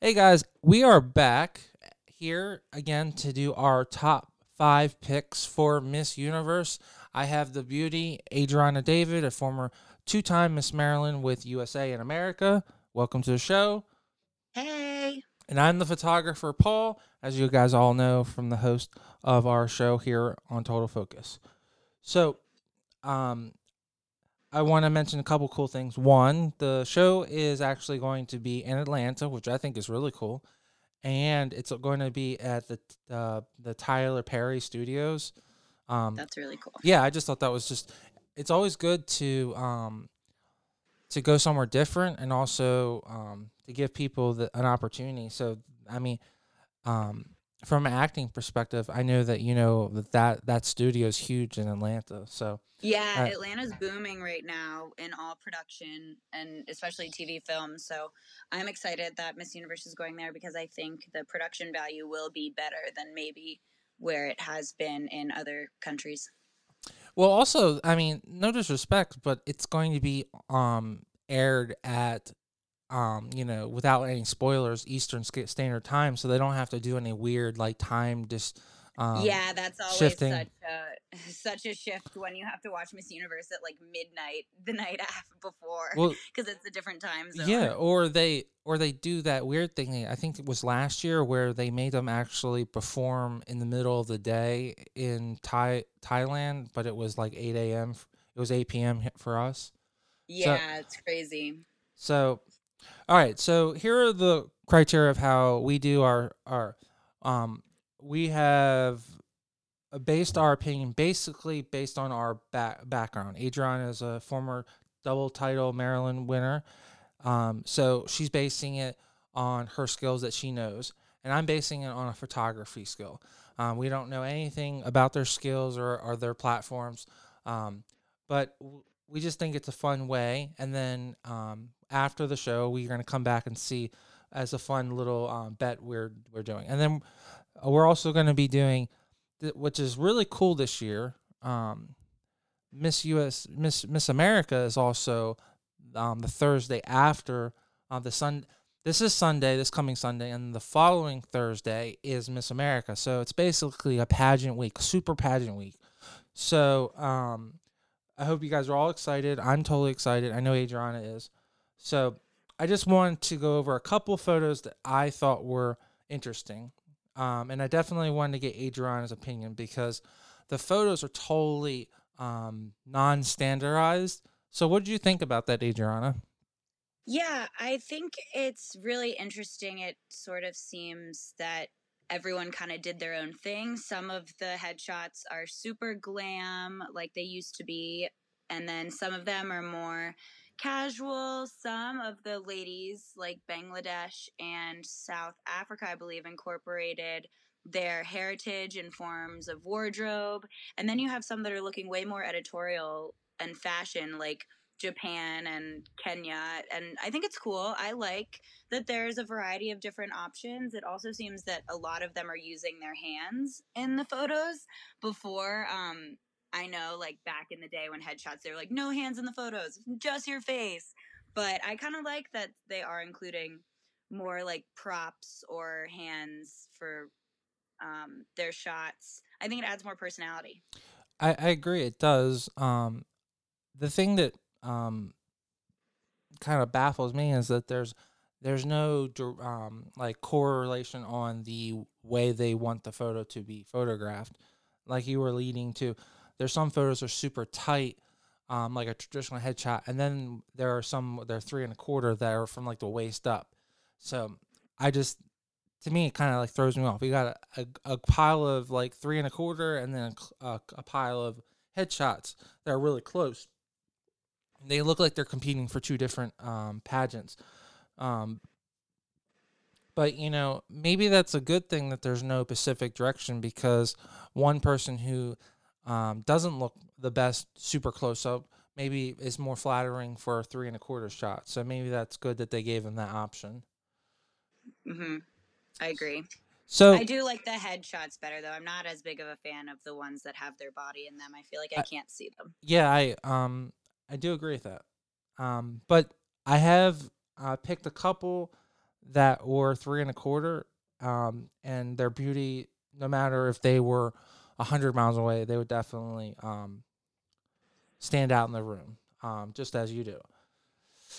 Hey guys, we are back here again to do our top five picks for Miss Universe. I have the beauty Adriana David, a former two time Miss Maryland with USA and America. Welcome to the show. Hey. And I'm the photographer, Paul, as you guys all know from the host of our show here on Total Focus. So, um, I want to mention a couple cool things. One, the show is actually going to be in Atlanta, which I think is really cool, and it's going to be at the uh, the Tyler Perry Studios. Um, That's really cool. Yeah, I just thought that was just. It's always good to um, to go somewhere different, and also um, to give people the, an opportunity. So, I mean, um, from an acting perspective, I know that you know that that, that studio is huge in Atlanta. So yeah, uh, Atlanta's booming right now in all production and especially TV films. So I'm excited that Miss Universe is going there because I think the production value will be better than maybe where it has been in other countries. Well, also, I mean, no disrespect, but it's going to be um aired at um, you know, without any spoilers, Eastern Standard Time, so they don't have to do any weird like time just. Um, yeah, that's always shifting. such a such a shift when you have to watch Miss Universe at like midnight the night after before because well, it's a different time zone. Yeah, or they or they do that weird thing. I think it was last year where they made them actually perform in the middle of the day in Thai Thailand, but it was like eight a.m. It was eight p.m. for us. Yeah, so, it's crazy. So all right, so here are the criteria of how we do our our um we have based our opinion basically based on our back, background. Adrian is a former double title Maryland winner. Um, so she's basing it on her skills that she knows, and I'm basing it on a photography skill. Um, we don't know anything about their skills or, or their platforms, um, but we just think it's a fun way. And then um, after the show, we're going to come back and see as a fun little um, bet we're we're doing. And then uh, we're also going to be doing, th- which is really cool this year. Um, Miss US Miss Miss America is also um, the Thursday after uh, the Sun. This is Sunday, this coming Sunday, and the following Thursday is Miss America. So it's basically a pageant week, super pageant week. So um, I hope you guys are all excited. I'm totally excited. I know Adriana is. So I just wanted to go over a couple photos that I thought were interesting. Um, and I definitely wanted to get Adriana's opinion because the photos are totally um, non standardized. So, what did you think about that, Adriana? Yeah, I think it's really interesting. It sort of seems that everyone kind of did their own thing. Some of the headshots are super glam, like they used to be, and then some of them are more casual. Some of the ladies, like Bangladesh and South Africa, I believe, incorporated their heritage in forms of wardrobe. And then you have some that are looking way more editorial and fashion, like Japan and Kenya. And I think it's cool. I like that there's a variety of different options. It also seems that a lot of them are using their hands in the photos before. Um, I know, like back in the day when headshots, they were like, no hands in the photos, just your face. But I kind of like that they are including more like props or hands for um, their shots. I think it adds more personality. I, I agree. It does. Um, the thing that um, kind of baffles me is that there's there's no um, like correlation on the way they want the photo to be photographed. Like you were leading to, there's some photos are super tight, um, like a traditional headshot, and then there are some they're three and a quarter that are from like the waist up. So I just to me it kind of like throws me off. You got a, a, a, pile of like three and a quarter, and then a, a pile of headshots that are really close they look like they're competing for two different um, pageants. Um, but you know, maybe that's a good thing that there's no Pacific direction because one person who um, doesn't look the best super close up maybe is more flattering for a three and a quarter shot. So maybe that's good that they gave him that option. Mm-hmm. I agree. So I do like the headshots better though. I'm not as big of a fan of the ones that have their body in them. I feel like I, I can't see them. Yeah, I um I do agree with that. Um, but I have uh, picked a couple that were three and a quarter, um, and their beauty, no matter if they were hundred miles away, they would definitely um, stand out in the room, um, just as you do.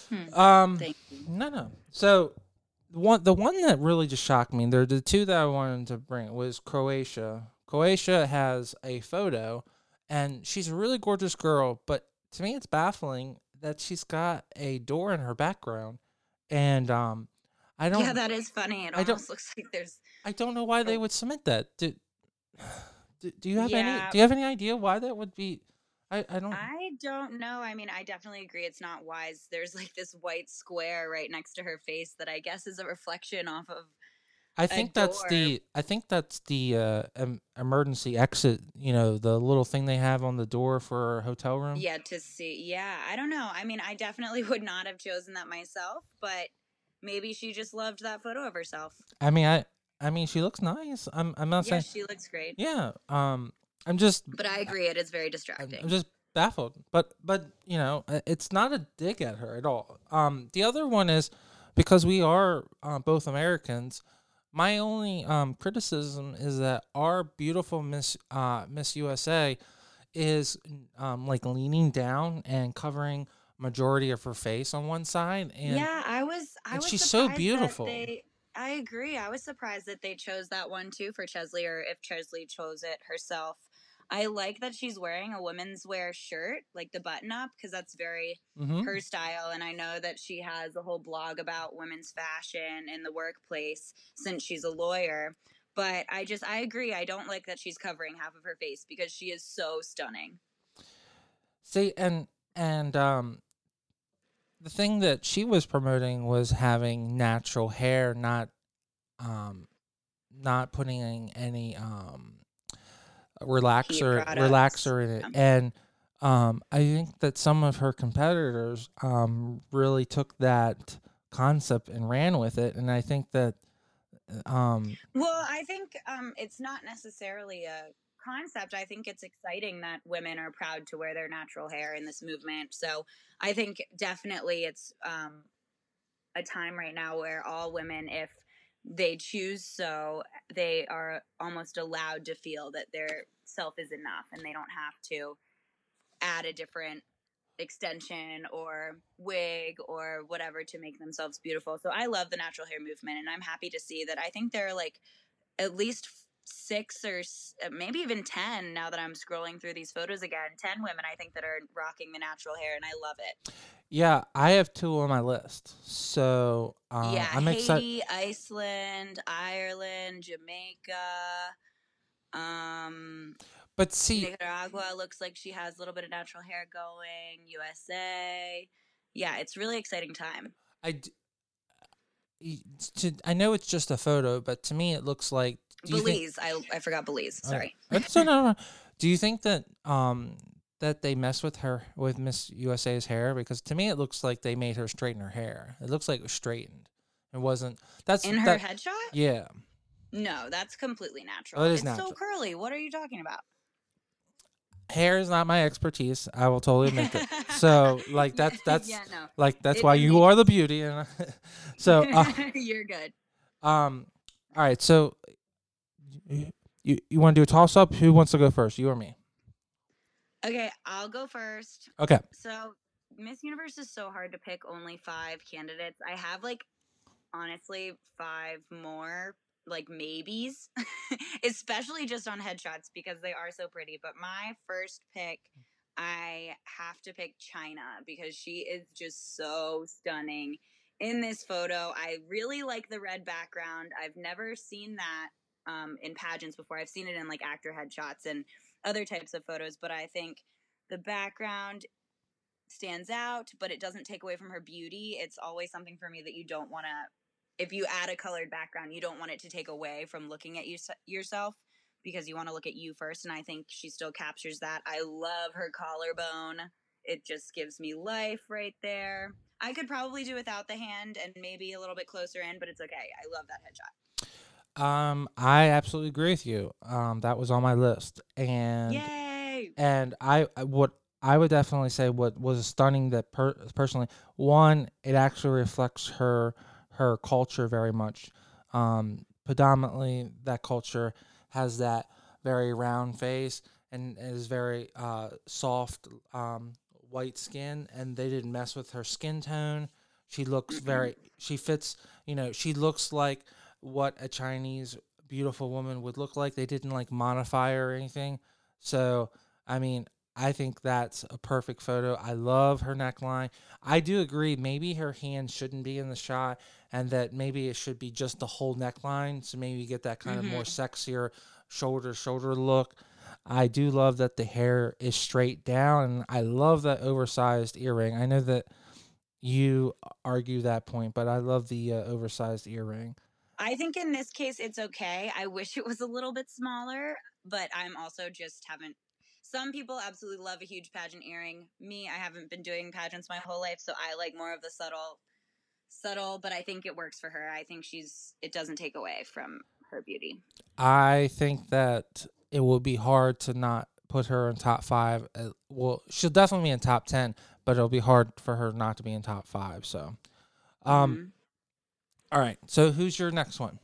Hmm. Um, Thank you. no, no. So the one the one that really just shocked me, there the two that I wanted to bring was Croatia. Croatia has a photo and she's a really gorgeous girl, but to me it's baffling that she's got a door in her background. And um I don't Yeah, that is funny. It I almost looks like there's I don't know why they would submit that. Do, do, do you have any do you have any idea why that would be I, I don't I don't know. I mean, I definitely agree it's not wise. There's like this white square right next to her face that I guess is a reflection off of I think that's the I think that's the uh, em- emergency exit. You know, the little thing they have on the door for a hotel room. yeah to see. Yeah, I don't know. I mean, I definitely would not have chosen that myself, but maybe she just loved that photo of herself. I mean, I I mean, she looks nice. I'm I'm not Yeah, saying. she looks great. Yeah. Um. I'm just But I agree, it is very distracting. I'm just baffled. But but you know, it's not a dig at her at all. Um. The other one is because we are uh, both Americans. My only um criticism is that our beautiful Miss uh Miss USA is um like leaning down and covering majority of her face on one side and yeah, I was. I and was she's so beautiful. They, I agree. I was surprised that they chose that one too for Cheslie, or if Cheslie chose it herself. I like that she's wearing a women's wear shirt, like the button up, because that's very Mhm. her style. And I know that she has a whole blog about women's fashion in the workplace since she's a lawyer. But I just, I agree. I don't like that she's covering half of her face because she is so stunning. See, and and um, the thing that she was promoting was having natural hair, not um, not putting any um relaxer relaxer in it, Yeah. and um, I think that some of her competitors um really took that concept and ran with it, and I think that um Well, I think um, it's not necessarily a concept. I think it's exciting that women are proud to wear their natural hair in this movement. So I think definitely it's um, a time right now where all women, if they choose so, they are almost allowed to feel that their self is enough and they don't have to add a different extension or wig or whatever to make themselves beautiful. So I love the natural hair movement and I'm happy to see that I think there are like at least six or uh, maybe even 10 now that I'm scrolling through these photos again. 10 women I think that are rocking the natural hair and I love it. yeah, I have two on my list, so uh, yeah, I'm excited. Haiti, Iceland, Ireland, Jamaica, um But see, Nicaragua looks like she has a little bit of natural hair going. USA. Yeah, it's really exciting time. I, d- I know it's just a photo, but to me it looks like. You think- Belize. I I forgot Belize. Oh, Sorry. it's no, no, no. Do you think that um that they mess with her with Miss USA's hair? Because to me it looks like they made her straighten her hair. It looks like it was straightened. It wasn't. That's In her that, headshot? Yeah, No, that's completely natural. Oh, it is it's natural. so curly. What are you talking about? hair is not my expertise. I will totally admit that. So like that's that's yeah, no. like that's It- why you are the beauty. And so uh, You're good. um, all right. So you you, you want to do a toss up? Who wants to go first? You or me? Okay, I'll go first. Okay. So, Miss Universe is so hard to pick only five candidates. I have like honestly five more like maybes, especially just on headshots because they are so pretty. But my first pick, I have to pick China because she is just so stunning in this photo. I really like the red background. I've never seen that um, in pageants before. I've seen it in like actor headshots and other types of photos, but I think the background stands out, but it doesn't take away from her beauty. It's always something for me that you don't want to, if you add a colored background, you don't want it to take away from looking at you, yourself because you want to look at you first. And I think she still captures that. I love her collarbone. It just gives me life right there. I could probably do without the hand and maybe a little bit closer in, but it's okay. I love that headshot. Um, I absolutely agree with you. Um, that was on my list, and Yay! and I what I would definitely say what was stunning that per- personally one it actually reflects her her culture very much. Um, predominantly, that culture has that very round face and is very uh, soft um, white skin, and they didn't mess with her skin tone. She looks very. She fits. You know, she looks like what a Chinese beautiful woman would look like. They didn't like modify her or anything. So, I mean, I think that's a perfect photo. I love her neckline. I do agree. Maybe her hand shouldn't be in the shot, and that maybe it should be just the whole neckline. So maybe you get that kind of more sexier shoulder shoulder look. I do love that the hair is straight down, and I love that oversized earring. I know that you argue that point, but I love the uh, oversized earring. I think in this case it's okay. I wish it was a little bit smaller, but I'm also just haven't. Some people absolutely love a huge pageant earring. Me, I haven't been doing pageants my whole life, so I like more of the subtle, subtle. But I think it works for her. I think she's. It doesn't take away from her beauty. I think that it will be hard to not put her in top five. Uh, well, she'll definitely be in top ten, but it'll be hard for her not to be in top five. So, um, Mhm. All right. So who's your next one?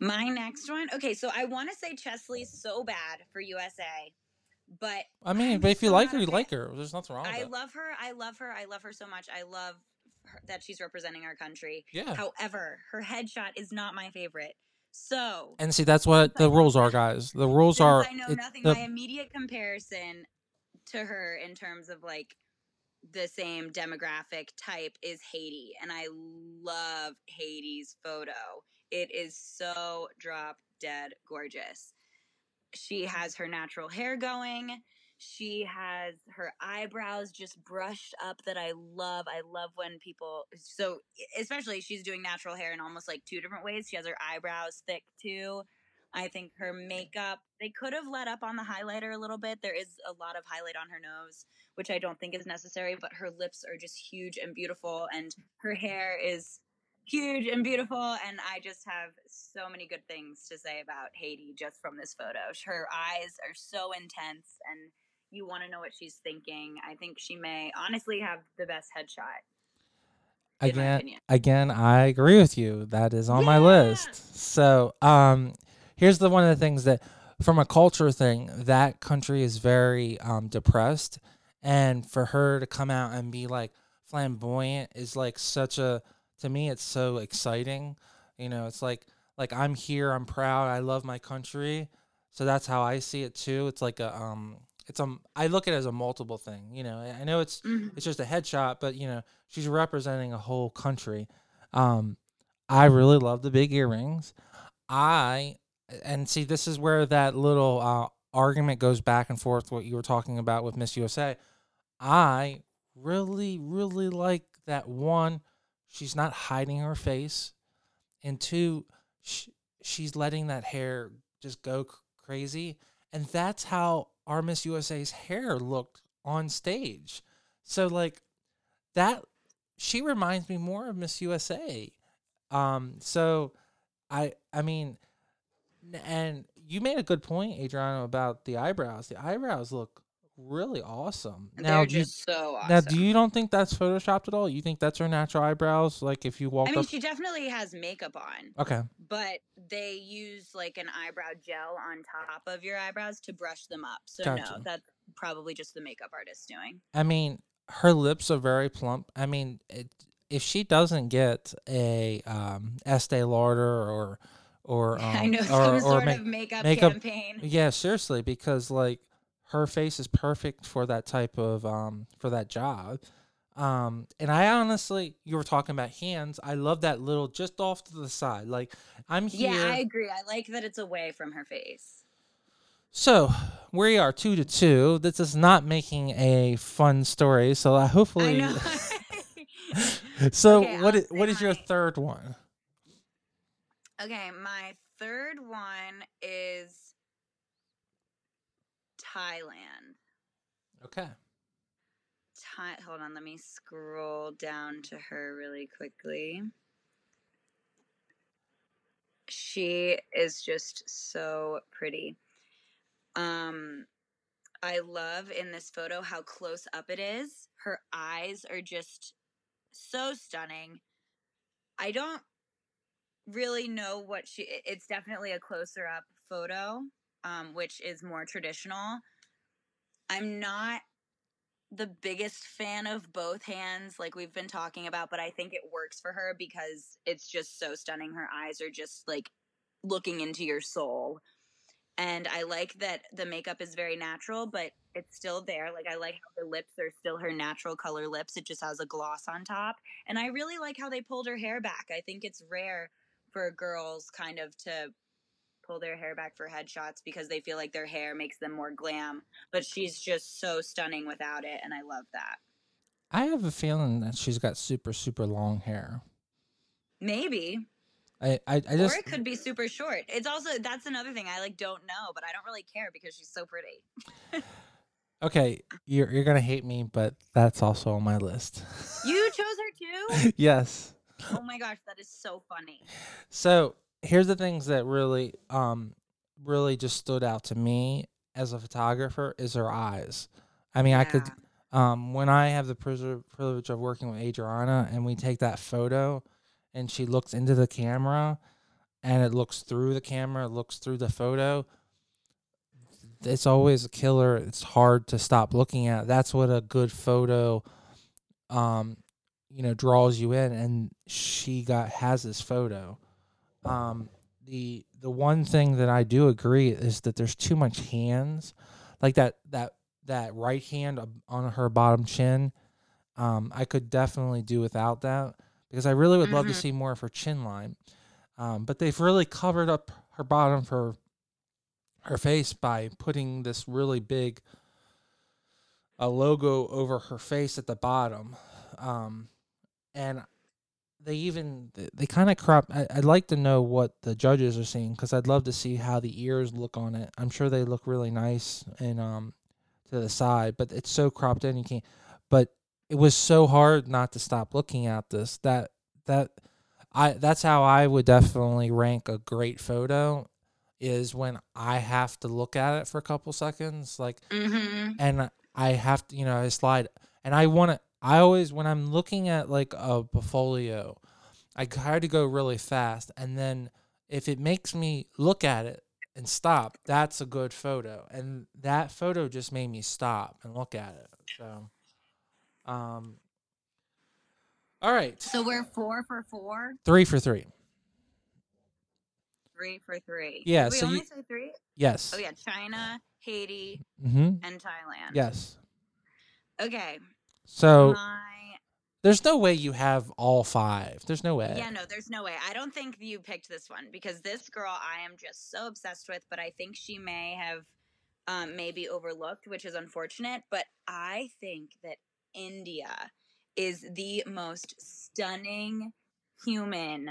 My next one. Okay, so I want to say Cheslie so bad for USA, but I mean, I'm but if you so like her, you like her. There's nothing wrong with I love her. I love her. I love her so much. I love her, that she's representing our country. yeah. However, her headshot is not my favorite. So, And see, that's what the rules are, guys. The rules are. I know nothing, the- my immediate comparison to her in terms of like the same demographic type is Haiti, and I love Haiti's photo. It is so drop dead gorgeous. She has her natural hair going. She has her eyebrows just brushed up that I love. I love when people so especially she's doing natural hair in almost like two different ways. She has her eyebrows thick too. I think her makeup, they could have let up on the highlighter a little bit. There is a lot of highlight on her nose, which I don't think is necessary, but her lips are just huge and beautiful, and her hair is huge and beautiful. And I just have so many good things to say about Haiti just from this photo. Her eyes are so intense, and you want to know what she's thinking. I think she may honestly have the best headshot. again, again, I agree with you. That is on my list. So, um, here's the one of the things that, from a culture thing, that country is very um depressed, and for her to come out and be like flamboyant is like such a to me it's so exciting. You know, it's like like I'm here, I'm proud, I love my country. So that's how I see it too. It's like a um it's um I look at it as a multiple thing, you know. I know it's Mhm. it's just a headshot, but you know, she's representing a whole country. Um I really love the big earrings. I and see this is where that little uh argument goes back and forth what you were talking about with Miss USA. I really really like that one she's not hiding her face and two sh- she's letting that hair just go c- crazy and that's how our Miss USA's hair looked on stage. So like that she reminds me more of Miss USA. Um so I I mean and you made a good point Adriana about the eyebrows. The eyebrows look really awesome. Now They're do you, just so awesome. now do you don't think that's photoshopped at all? You think that's her natural eyebrows like if you walk. I mean, up she definitely has makeup on. Okay. but they use like an eyebrow gel on top of your eyebrows to brush them up. So Gotcha. no, that's probably just the makeup artist doing. I mean, her lips are very plump. I mean, it, if she doesn't get a um, Estee Lauder or or um, I know or, some or sort ma- of makeup, makeup- campaign. yeah, seriously, because like her face is perfect for that type of um for that job. Um, and I honestly, you were talking about hands. I love that little just off to the side. Like I'm here. Yeah, I agree. I like that it's away from her face. So we are two to two. This is not making a fun story. So I hopefully. I know. so Okay, what is, what is your third one? Okay, my third one is Thailand. Okay. Thai- hold on, let me scroll down to her really quickly. She is just so pretty. Um I love in this photo how close up it is. Her eyes are just so stunning. I don't really know what she. It's definitely a closer up photo, um, which is more traditional. I'm not the biggest fan of both hands, like we've been talking about, but I think it works for her because it's just so stunning. Her eyes are just like looking into your soul. And I like that the makeup is very natural, but it's still there. Like I like how the lips are still her natural color lips. It just has a gloss on top. And I really like how they pulled her hair back. I think it's rare for girls kind of to pull their hair back for headshots because they feel like their hair makes them more glam. But she's just so stunning without it, and I love that. I have a feeling that she's got super super long hair. Maybe. I, I, I just or it could be super short. It's also that's another thing I like don't know, but I don't really care because she's so pretty. okay. You're you're gonna hate me, but that's also on my list. You chose her too. yes. Oh my gosh, that is so funny. So here's the things that really um really just stood out to me as a photographer is her eyes. I mean, I could um when I have the privilege privilege of working with Adriana and we take that photo and she looks into the camera and it looks through the camera, it looks through the photo. It's always a killer. It's hard to stop looking at. That's what a good photo um you know draws you in and she got has this photo. Um the the one thing that I do agree is that there's too much hands. Like that that that right hand on her bottom chin. Um I could definitely do without that because I really would love to Mhm. see more of her chin line. Um, but they've really covered up her bottom for her face by putting this really big a logo over her face at the bottom. Um, and they even they, kind of crop. I, I'd like to know what the judges are seeing because I'd love to see how the ears look on it. I'm sure they look really nice and um to the side, but it's so cropped in you can't. But it was so hard not to stop looking at this that that I that's how I would definitely rank a great photo is when I have to look at it for a couple seconds like Mm-hmm. and I have to you know I slide and I want to I always when I'm looking at like a portfolio I try to go really fast and then if it makes me look at it and stop that's a good photo and that photo just made me stop and look at it so um all right So we're four for four, 3 for 3 three for three. Yeah, Did we so only you- say three? yes Oh yeah, China, Haiti, mm-hmm. and Thailand. yes Okay. So My there's no way you have all five there's no way Yeah, no, there's no way. I don't think you picked this one because this girl I am just so obsessed with, but I think she may have um, maybe overlooked, which is unfortunate. But I think that India is the most stunning human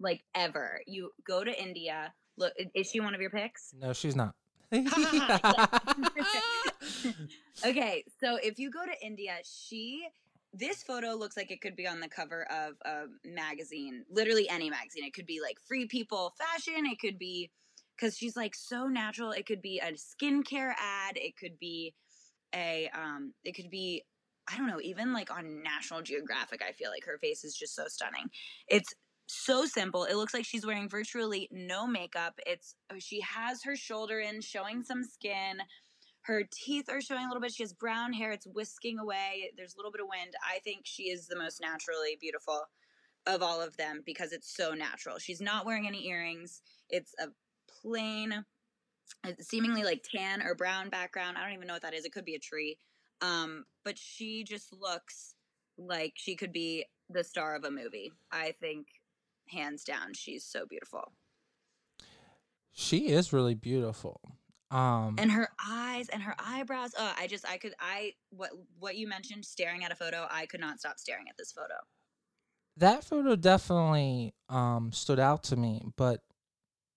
like ever. You go to India. Look, is she one of your picks? no she's not okay, so if you go to India, she this photo looks like it could be on the cover of a magazine, literally any magazine. It could be like Free People Fashion, it could be cuz she's like so natural. It could be a skincare ad, it could be a um it could be I don't know, even like on National Geographic, I feel like her face is just so stunning. It's so simple. It looks like she's wearing virtually no makeup. It's she has her shoulder in, showing some skin. Her teeth are showing a little bit. She has brown hair. It's whisking away. There's a little bit of wind. I think she is the most naturally beautiful of all of them because it's so natural. She's not wearing any earrings. It's a plain, uh, seemingly like tan or brown background. I don't even know what that is. It could be a tree. Um, but she just looks like she could be the star of a movie. I think hands down she's so beautiful. she is really beautiful um And her eyes and her eyebrows. Oh, I just I could I what what you mentioned staring at a photo, I could not stop staring at this photo. that photo definitely um stood out to me but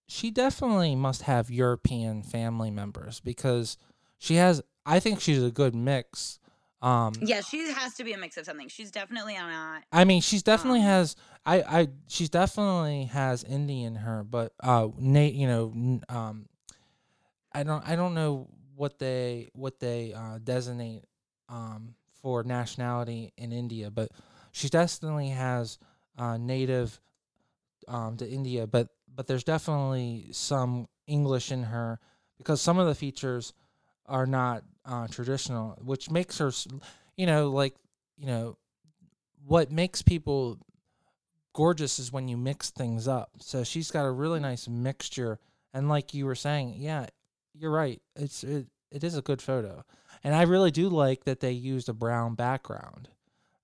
she definitely must have european family members because she has i think she's a good mix um Yeah, she has to be a mix of something. She's definitely not i mean she's definitely Um, has i i she's definitely has indian in her but uh nate you know n- um i don't i don't know what they what they uh designate um for nationality in india but she definitely has uh, native um, to India, but but there's definitely some English in her because some of the features are not uh, traditional, which makes her, you know, like you know, what makes people gorgeous is when you mix things up. So she's got a really nice mixture, and like you were saying, yeah, you're right. It's it, it is a good photo, and I really do like that they used a brown background.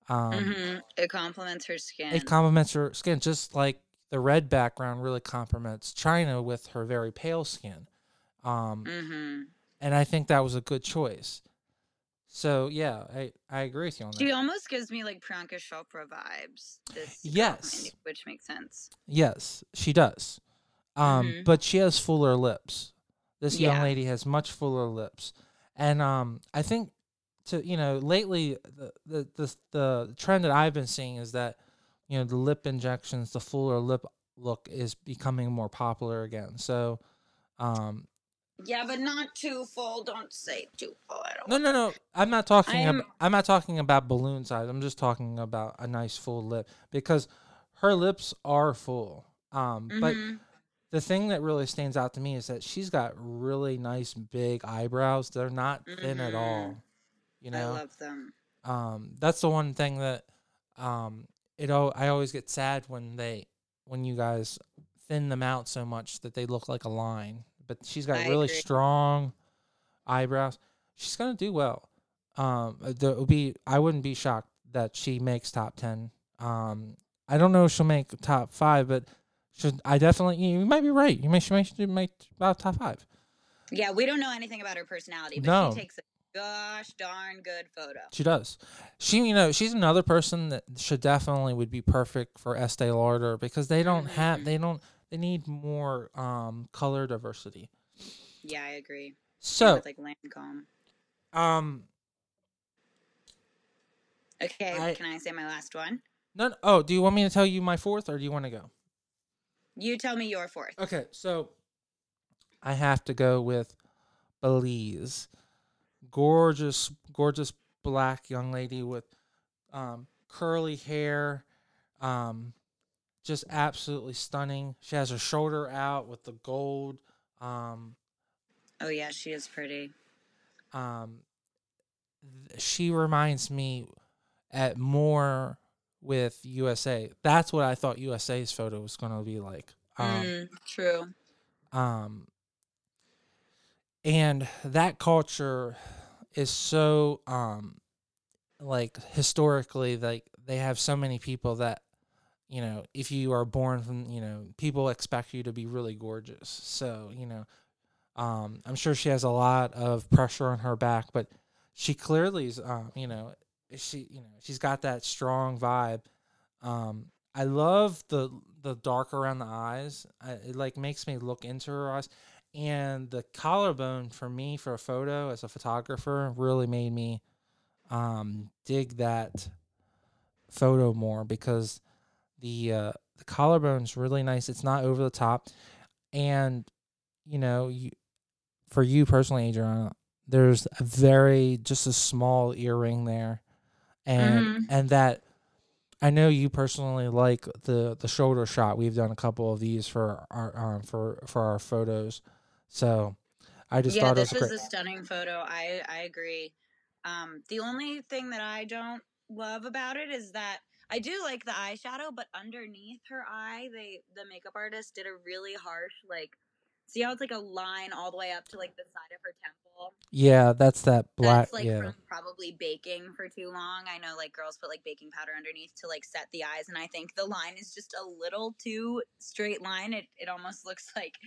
Um, hmm It complements her skin. It complements her skin, just like the red background really complements China with her very pale skin. Um, hmm and I think that was a good choice. So yeah, I, I agree with you on that. She almost gives me like Priyanka Chopra vibes. This Yes. Which makes sense. Yes, she does. Um, Mhm. but she has fuller lips. This young lady has much fuller lips, and um, I think to you know lately the, the the the trend that I've been seeing is that you know the lip injections, the fuller lip look is becoming more popular again. So, um, Yeah, but not too full. Don't say too full. I don't. no, no, no, I'm not talking. I'm- About, I'm not talking about balloon size. I'm just talking about a nice full lip because her lips are full. Um, but Mhm. The thing that really stands out to me is that she's got really nice big eyebrows. They're not thin at all. You Mm-hmm. I love them. um, that's the one thing that um, it. I always get sad when they when you guys thin them out so much that they look like a line. But she's got I really agree. strong eyebrows. She's gonna do well. Um, uh, there would be. I wouldn't be shocked that she makes top ten. Um, I don't know if she'll make top five, but should I definitely? You might be right. You may she may make about top five. Yeah, we don't know anything about her personality, but No. she takes a gosh darn good photo. She does. She, you know, she's another person that should definitely would be perfect for Estee Lauder because they don't have, Mhm. they don't, they need more um color diversity. Yeah, I agree. So, with like Lancome. um, Okay, I- can I say my last one? no, oh, do you want me to tell you my fourth, or do you want to go? You tell me your fourth. Okay, so I have to go with Belize. Gorgeous, gorgeous black young lady with um, curly hair, um, just absolutely stunning. She has her shoulder out with the gold. Um, Oh yeah, she is pretty. um, she reminds me at more with USA. That's what I thought USA's photo was going to be like. Um, mm, true. um and that culture is so um like historically like they have so many people that you know if you are born from you know people expect you to be really gorgeous so you know um i'm sure she has a lot of pressure on her back but she clearly is um you know she you know she's got that strong vibe. Um i love the the dark around the eyes. I, it like makes me look into her eyes. And the collarbone for me for a photo as a photographer really made me um dig that photo more because the uh the collarbone's really nice. It's not over the top. And you know you for you personally adriana there's a very just a small earring there and Mhm. and that I know you personally like the the shoulder shot. We've done a couple of these for our um, for for our photos, so I just yeah, thought it this was is great. a stunning photo. I I agree. Um, the only thing that I don't love about it is that I do like the eyeshadow, but underneath her eye, they the makeup artist did a really harsh like. See how it's like a line all the way up to like the side of her temple. yeah, that's that black. That's like yeah, from probably baking for too long. I know like girls put like baking powder underneath to like set the eyes, and I think the line is just a little too straight line. It it almost looks like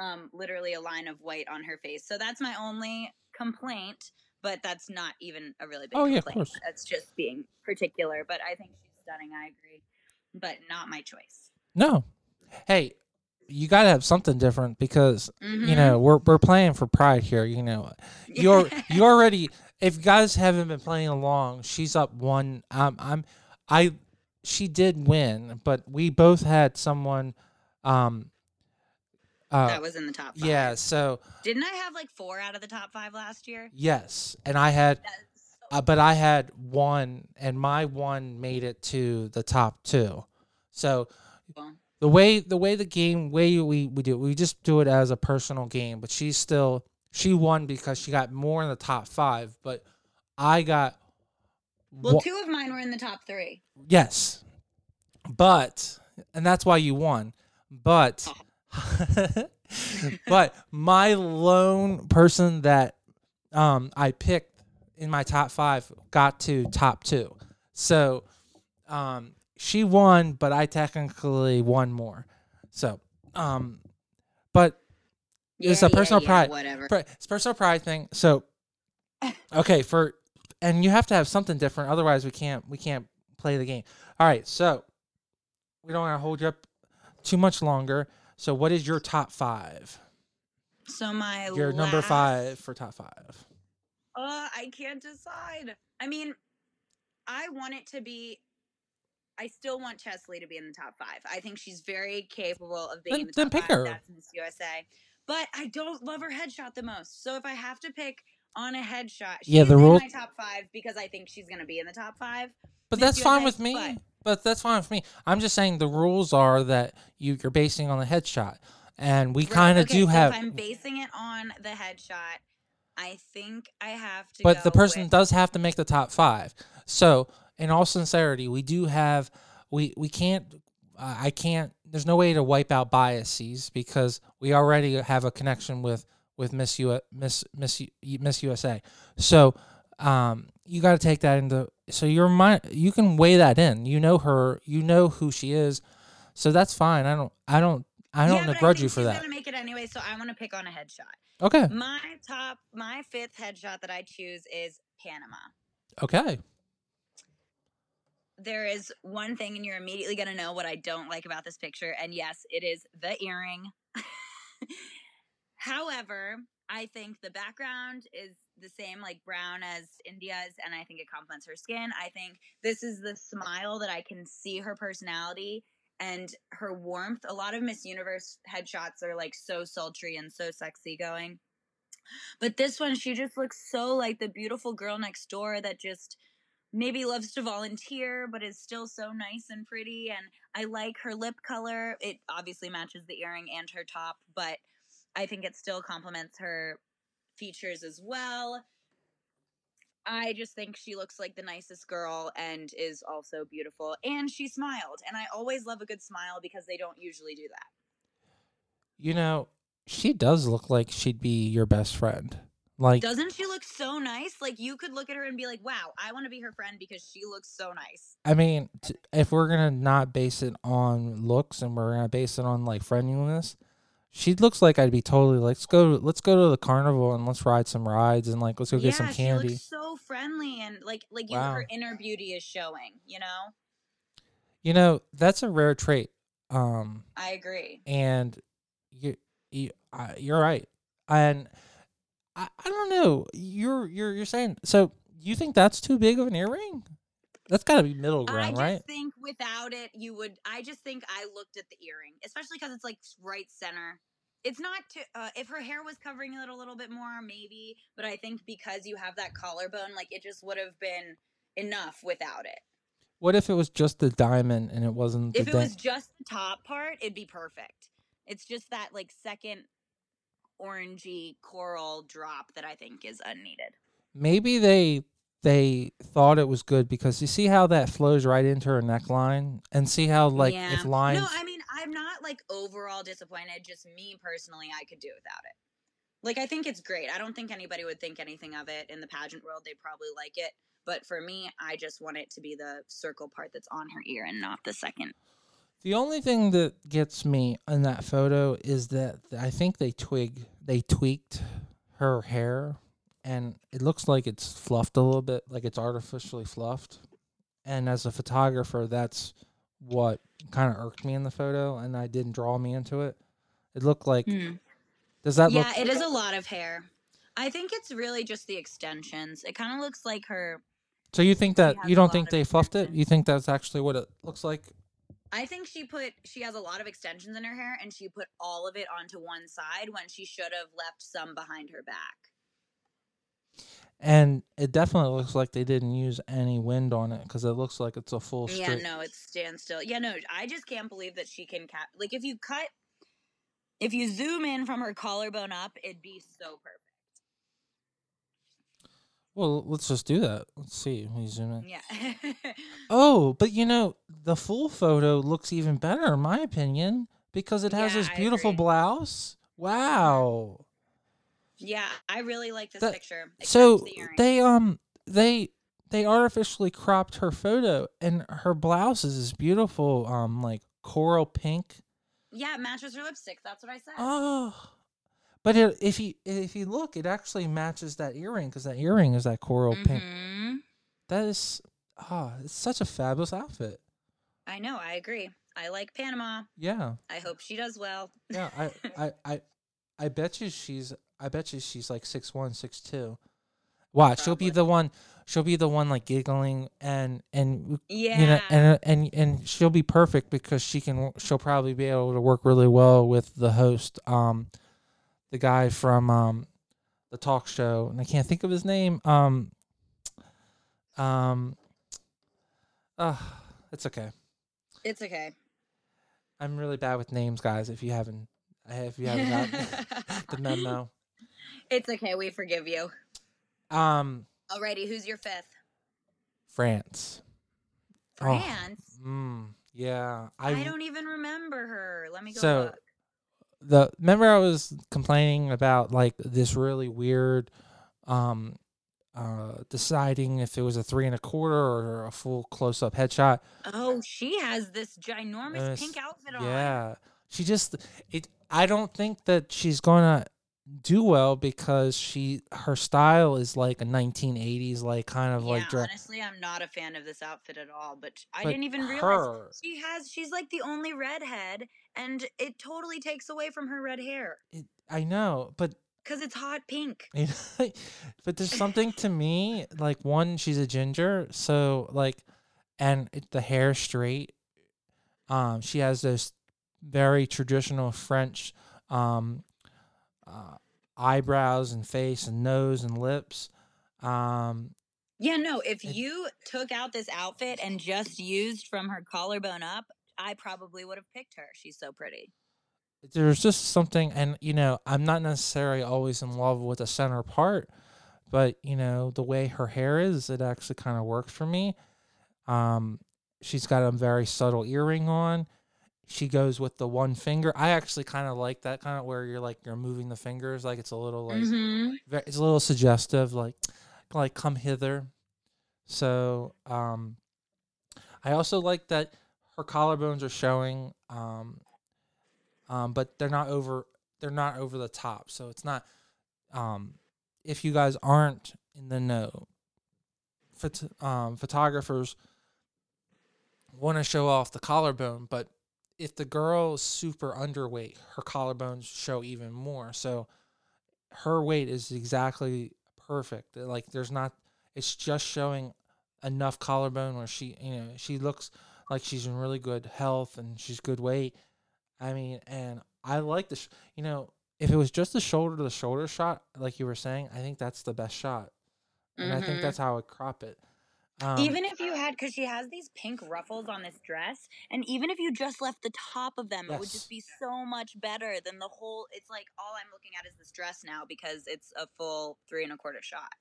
um literally a line of white on her face. So that's my only complaint, but that's not even a really big Oh, yeah, of course. That's just being particular. But I think she's stunning. I agree, but not my choice. no. Hey, you got to have something different because you Mhm. know we're we're playing for pride here. You know, you're you already. If guys haven't been playing along, she's up one. Um, I'm, I, she did win, but we both had someone. Um. Uh, that was in the top. Five. yeah. So Didn't I have like four out of the top five last year? yes, and I had so Uh, but I had one, and my one made it to the top two. So Well, the way the way the game way we we do it, we just do it as a personal game. But she's still she won because she got more in the top five. But I got well, two of mine were in the top three. yes, but and that's why you won. But but my lone person that um I picked in my top five got to top two. So um she won, but I technically won more. So um but It's a personal pride. Whatever. it's personal pride thing. So okay, for and you have to have something different, otherwise we can't we can't play the game. All right, so we don't want to hold you up too much longer. So what is your top five? So my Your number five for top five. Uh, I can't decide. I mean, I want it to be. I still want Cheslie to be in the top five. I think she's very capable of being Then- in the then top pick five. her. That's Miss USA. But I don't love her headshot the most. So if I have to pick on a headshot, she's Yeah, the in rule- my top five because I think she's gonna be in the top five. But Miss that's fine with me. but- But that's fine with me. I'm just saying the rules are that you you're basing on the headshot, and we Right, kind of okay, do so have. If I'm basing it on the headshot, I think I have to. but the person with- does have to make the top five. So, in all sincerity, we do have we we can't. Uh, I can't. There's no way to wipe out biases because we already have a connection with with Miss U Miss Miss Miss USA. So, um, you got to take that into. So your mind, you can weigh that in. You know her. You know who she is. So that's fine. I don't. I don't. I don't yeah, begrudge you for that. Gonna make it anyway, so I want to pick on a headshot. Okay. My top, my fifth headshot that I choose is Panama. Okay. There is one thing, and you're immediately going to know what I don't like about this picture. And yes, it is the earring. However, I think the background is the same, like brown as India's, and I think it complements her skin. I think this is the smile that I can see her personality and her warmth. A lot of Miss Universe headshots are like so sultry and so sexy going. But this one, she just looks so like the beautiful girl next door that just maybe loves to volunteer, but is still so nice and pretty. And I like her lip color. It obviously matches the earring and her top, but I think it still complements her features as well. I just think she looks like the nicest girl and is also beautiful. And she smiled. And I always love a good smile because they don't usually do that. You know, she does look like she'd be your best friend. Like Doesn't she look so nice? Like you could look at her and be like, wow, I want to be her friend because she looks so nice. I mean, t- if we're gonna not base it on looks and we're gonna base it on like friendliness, she looks like I'd be totally like, let's go, let's go to the carnival and let's ride some rides and like let's go get some She candy. looks so friendly and like like you, Wow. her inner beauty is showing, you know? You know, that's a rare trait. Um, I agree. and you, you uh, you're right. And I, I don't know. You're you're you're saying so. You think that's too big of an earring? That's got to be middle ground, right? I just right? think without it, you would. I just think I looked at the earring, especially because it's like right center. It's not to. Uh, if her hair was covering it a little bit more, maybe. But I think because you have that collarbone, like it just would have been enough without it. What if it was just the diamond and it wasn't the If it was just the top part, it'd be perfect. It's just that like second orangey coral drop that I think is unneeded. maybe they they thought it was good because you see how that flows right into her neckline and see how like Yeah. if lines No, I mean I'm not like overall disappointed. Just me personally, I could do without it. Like I think it's great. I don't think anybody would think anything of it in the pageant world. They'd probably like it, but for me, I just want it to be the circle part that's on her ear and not the second. The only thing that gets me in that photo is that I think they twig they tweaked her hair and it looks like it's fluffed a little bit like it's artificially fluffed and as a photographer that's what kind of irked me in the photo and I didn't draw me into it it looked like hmm. does that look yeah, look it is a lot of hair. I think it's really just the extensions. It kind of looks like her. so you think that you don't think they fluffed it you think that's actually what it looks like I think she put she has a lot of extensions in her hair, and she put all of it onto one side when she should have left some behind her back. and it definitely looks like they didn't use any wind on it because it looks like it's a full Yeah, straight. no, it's standstill. Yeah, no, I just can't believe that she can cap. Like, if you cut, if you zoom in from her collarbone up, it'd be so perfect. Well, let's just do that. Let's see. Let me zoom in. Yeah. Oh, but you know, the full photo looks even better in my opinion because it has Yeah, this beautiful blouse. Wow. yeah, I really like this That- picture. So the they um they they artificially cropped her photo and her blouse is this beautiful um like coral pink. yeah, it matches her lipstick. That's what I said. Oh. But it, if you if you look, it actually matches that earring because that earring is that coral pink. Mhm. That is ah, it's such a fabulous outfit. I know. I agree. I like Panama. Yeah. I hope she does well. Yeah, I, I, I, I bet you she's. I bet you she's like six one, six two. Watch, she'll be the one. She'll be the one like giggling and and yeah. you know and and and she'll be perfect because she can. She'll probably be able to work really well with the host, um, the guy from um, the talk show, and I can't think of his name. Um, um, uh, it's okay. it's okay. I'm really bad with names, guys. If you haven't, if you haven't got the memo. it's okay. We forgive you. Um, Alrighty, who's your fifth? France. Oh, France. Mm, yeah, I, I, don't even remember her. Let me go So, look. The remember I was complaining about like this really weird, um, uh, deciding if it was a three and a quarter or a full close up headshot. Oh, she has this ginormous Yes, pink outfit on. Yeah, she just it. I don't think that she's gonna do well because she her style is like a 1980s like kind of yeah, like dress. honestly, I'm not a fan of this outfit at all. But I But didn't even realize her- she has. She's like the only redhead, and it totally takes away from her red hair It, I know, but because it's hot pink. But there's something to me like one, she's a ginger, so like, and it, the hair straight. Um, she has this very traditional French, um, uh, eyebrows and face and nose and lips. Um, Yeah, no. If It- you took out this outfit and just used from her collarbone up, I probably would have picked her. She's so pretty. there's just something, and you know, I'm not necessarily always in love with the center part, but you know, the way her hair is, it actually kind of works for me. Um, she's got a very subtle earring on. She goes with the one finger. I actually kind of like that kind of where you're like you're moving the fingers, like it's a little like hmm ve- it's a little suggestive, like like come hither. So um, I also like that her collarbones are showing, um, um, but they're not over they're not over the top. So it's not. Um, if you guys aren't in the know, phot- um, photographers want to show off the collarbone, but if the girl is super underweight, her collarbones show even more. So her weight is exactly perfect. Like there's not it's just showing enough collarbone where she you know, she looks like she's in really good health and she's good weight. I mean, and I like the sh- you know, if it was just a shoulder to the shoulder shot like you were saying, I think that's the best shot. And I think that's how I would crop it. Um, even if you had, because she has these pink ruffles on this dress, and even if you just left the top of them, it would just be so much better than the whole. It's like all I'm looking at is this dress now because it's a full three and a quarter shot.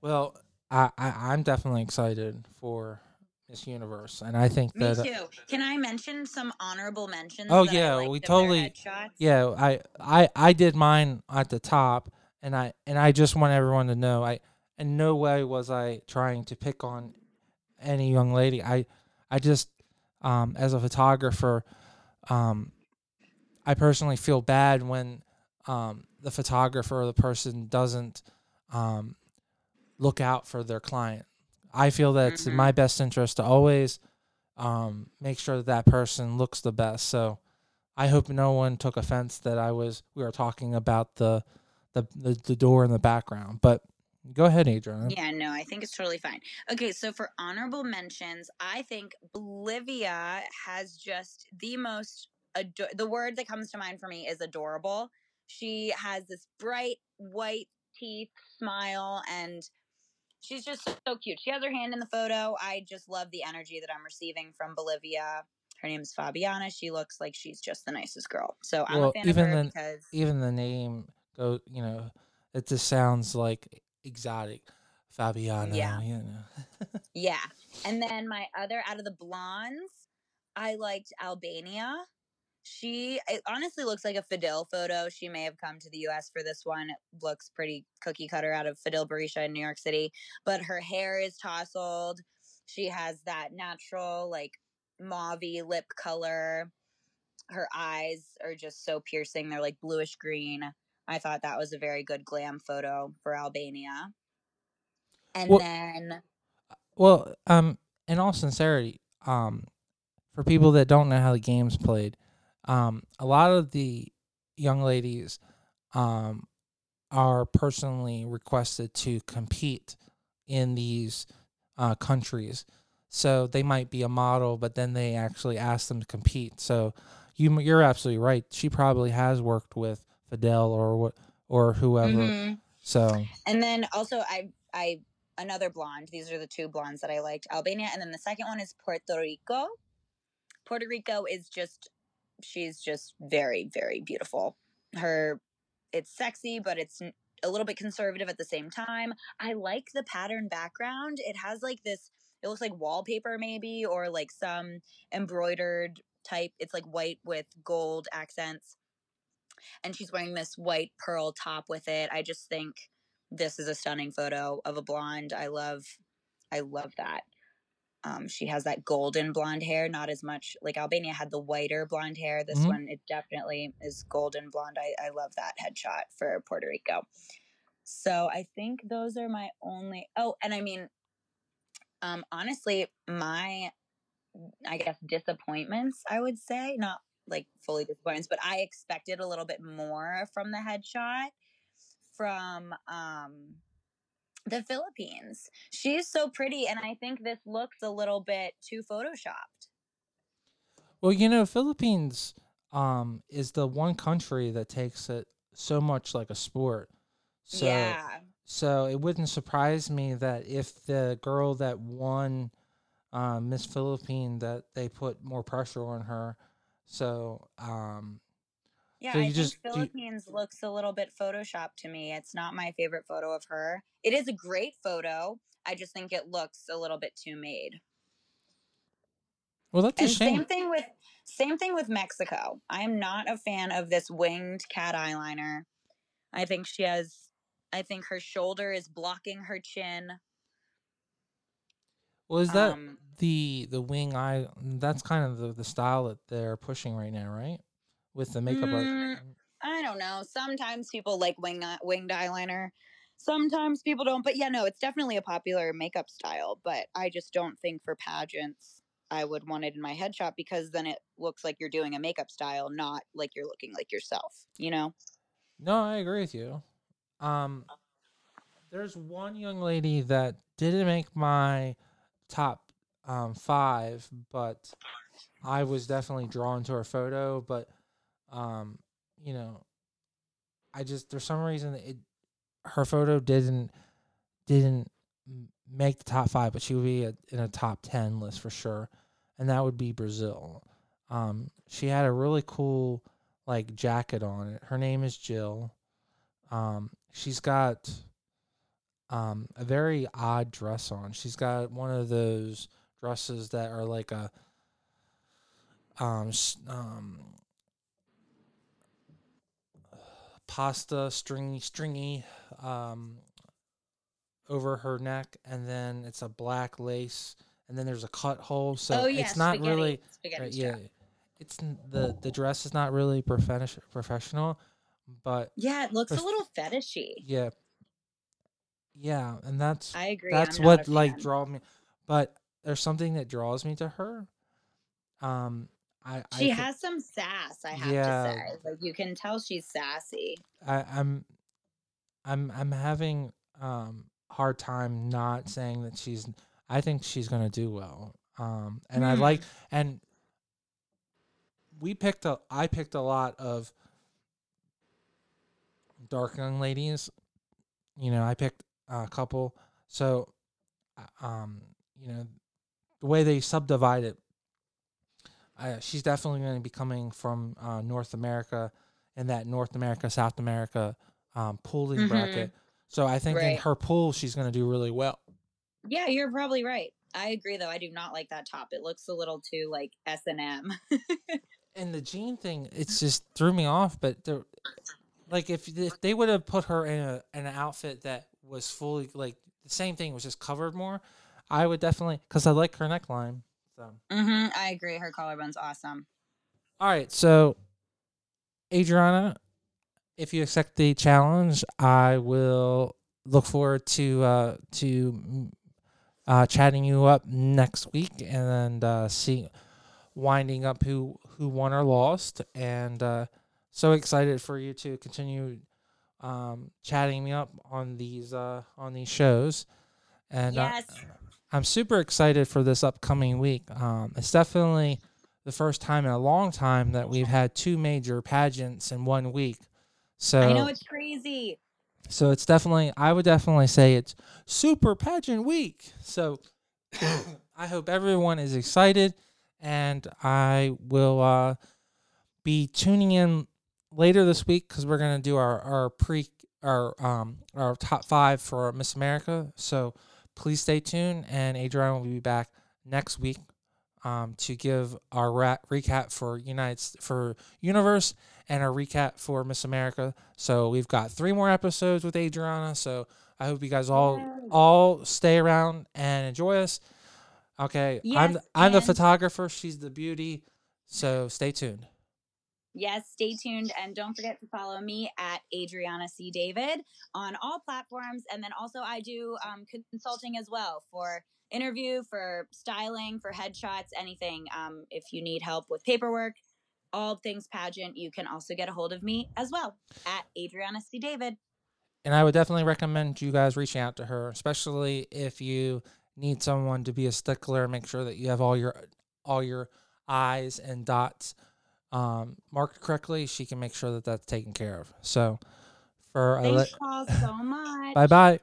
well, I, I I'm definitely excited for Miss Universe, and I think Me that uh, too. Can I mention some honorable mentions? Oh, that I yeah, liked we of their totally- headshots? yeah, I I I did mine at the top, and I and I just want everyone to know I in no way was I trying to pick on any young lady. I I just um as a photographer, um I personally feel bad when um the photographer or the person doesn't um look out for their client. I feel that it's in my best interest to always um make sure that that person looks the best. So I hope no one took offense that I was we were talking about the the the, the door in the background. But go ahead, Adrian. Yeah, no, I think it's totally fine. Okay, so for honorable mentions, I think Bolivia has just the most ado- the word that comes to mind for me is adorable. She has this bright white teeth, smile, and she's just so cute. She has her hand in the photo. I just love the energy that I'm receiving from Bolivia. Her name is Fabiana. She looks like she's just the nicest girl. So I'm Well, a fan of even her the- because Even the name go, you know, it just sounds like exotic. Fabiana, Yeah. you know. Yeah. And then my other out of the blondes, I liked Albania. She it honestly looks like a Fadil photo. She may have come to the US for this one. It looks pretty cookie cutter out of Fadil Berisha in New York City. But her hair is tousled. She has that natural, like mauve lip color. Her eyes are just so piercing. They're like bluish green. I thought that was a very good glam photo for Albania. And Well- then Well, um, in all sincerity, um, for people that don't know how the game's played, um, a lot of the young ladies, um, are personally requested to compete in these uh, countries. So they might be a model, but then they actually ask them to compete. So you you're absolutely right. She probably has worked with Fadil or what or whoever. Mhm. So And then also I I another blonde. These are the two blondes that I liked. Albania and then the second one is Puerto Rico. Puerto Rico is just she's just very very beautiful. Her it's sexy but it's a little bit conservative at the same time. I like the pattern background. It has like this it looks like wallpaper maybe or like some embroidered type. It's like white with gold accents. And she's wearing this white pearl top with it. I just think this is a stunning photo of a blonde. I love I love that. Um, she has that golden blonde hair, not as much like Albania had the whiter blonde hair. This Mhm. one it definitely is golden blonde. I, I love that headshot for Puerto Rico. So I think those are my only oh, and I mean um honestly, my I guess disappointments, I would say, not like fully disappointments, but I expected a little bit more from the headshot from um the Philippines. She's so pretty and I think this looks a little bit too photoshopped. Well, you know, Philippines um is the one country that takes it so much like a sport. So yeah. so it wouldn't surprise me that if the girl that won uh, Miss Philippine that they put more pressure on her. So um Yeah, So I think just- do you- Philippines looks a little bit photoshopped to me. It's not my favorite photo of her. It is a great photo. I just think it looks a little bit too made. well that's a shame. same thing with same thing with Mexico. I am not a fan of this winged cat eyeliner. I think she has I think her shoulder is blocking her chin. Well, is that um, the the wing eye? That's kind of the, the style that they're pushing right now, right? With the makeup art. Mm, I don't know. Sometimes people like wing uh, winged eyeliner. Sometimes people don't. But yeah, no, it's definitely a popular makeup style. But I just don't think for pageants I would want it in my headshot because then it looks like you're doing a makeup style, not like you're looking like yourself. You know? No, I agree with you. Um, there's one young lady that didn't make my top um, five, but I was definitely drawn to her photo. But um, you know, I just there's some reason that it her photo didn't didn't make the top five, but she would be a, in a top ten list for sure, and that would be Brazil. Um, she had a really cool like jacket on it. Her name is Jill. Um, she's got um a very odd dress on. She's got one of those dresses that are like a um um pasta stringy stringy um over her neck and then it's a black lace and then there's a cut hole so oh yeah, it's not spaghetti, really spaghetti uh, yeah it's the the dress is not really profession professional but Yeah, it looks a little fetishy. yeah yeah and that's I agree. that's I'm what like draw me but there's something that draws me to her um i I She thi- has some sass, I have Yeah. to say. Like you can tell she's sassy. I, i'm i'm i'm having um hard time not saying that she's i think she's gonna do well um and i Hmm. like and we picked a i picked a lot of dark young ladies you know, I picked a couple. So, uh, um, you know, the way they subdivide uh, she's definitely going to be coming from uh, North America in that North America, South America um, pooling Mhm. bracket. So I think in her pool, she's going to do really well. Yeah, you're probably right. I agree though. I do not like that top. It looks a little too like S and M. And the jean thing, it's just threw me off. But the, like, if if they would have put her in a in an outfit that was fully like the same thing was just covered more, I would definitely because I like her neckline. So hmm I agree. Her collarbone's awesome. all right, so Adriana, if you accept the challenge, I will look forward to uh to mm, uh chatting you up next week and uh see winding up who who won or lost and uh so excited for you to continue um chatting me up on these uh on these shows and uh, yes. I'm super excited for this upcoming week. Um, it's definitely the first time in a long time that we've had two major pageants in one week. So I know it's crazy. so it's definitely I would definitely say it's super pageant week. So I hope everyone is excited and I will uh, be tuning in later this week cuz we're going to do our our pre our um our top 5 for Miss America. So please stay tuned and Adrian will be back next week um, to give our ra- recap for United for Universe and our recap for Miss America. So we've got three more episodes with Adriana. So I hope you guys all Yes. all stay around and enjoy us. Okay, I'm I'm the photographer. She's the beauty. So stay tuned. Yes, stay tuned and don't forget to follow me at Adriana C. David on all platforms. And then also, I do um, consulting as well for interview, for styling, for headshots, anything. Um, if you need help with paperwork, all things pageant, you can also get a hold of me as well at Adriana C. David. And I would definitely recommend you guys reaching out to her, especially if you need someone to be a stickler. Make sure that you have all your all your I's and dots um, marked correctly. She can make sure that that's taken care of. So for Thanks, Paul, so much. bye bye.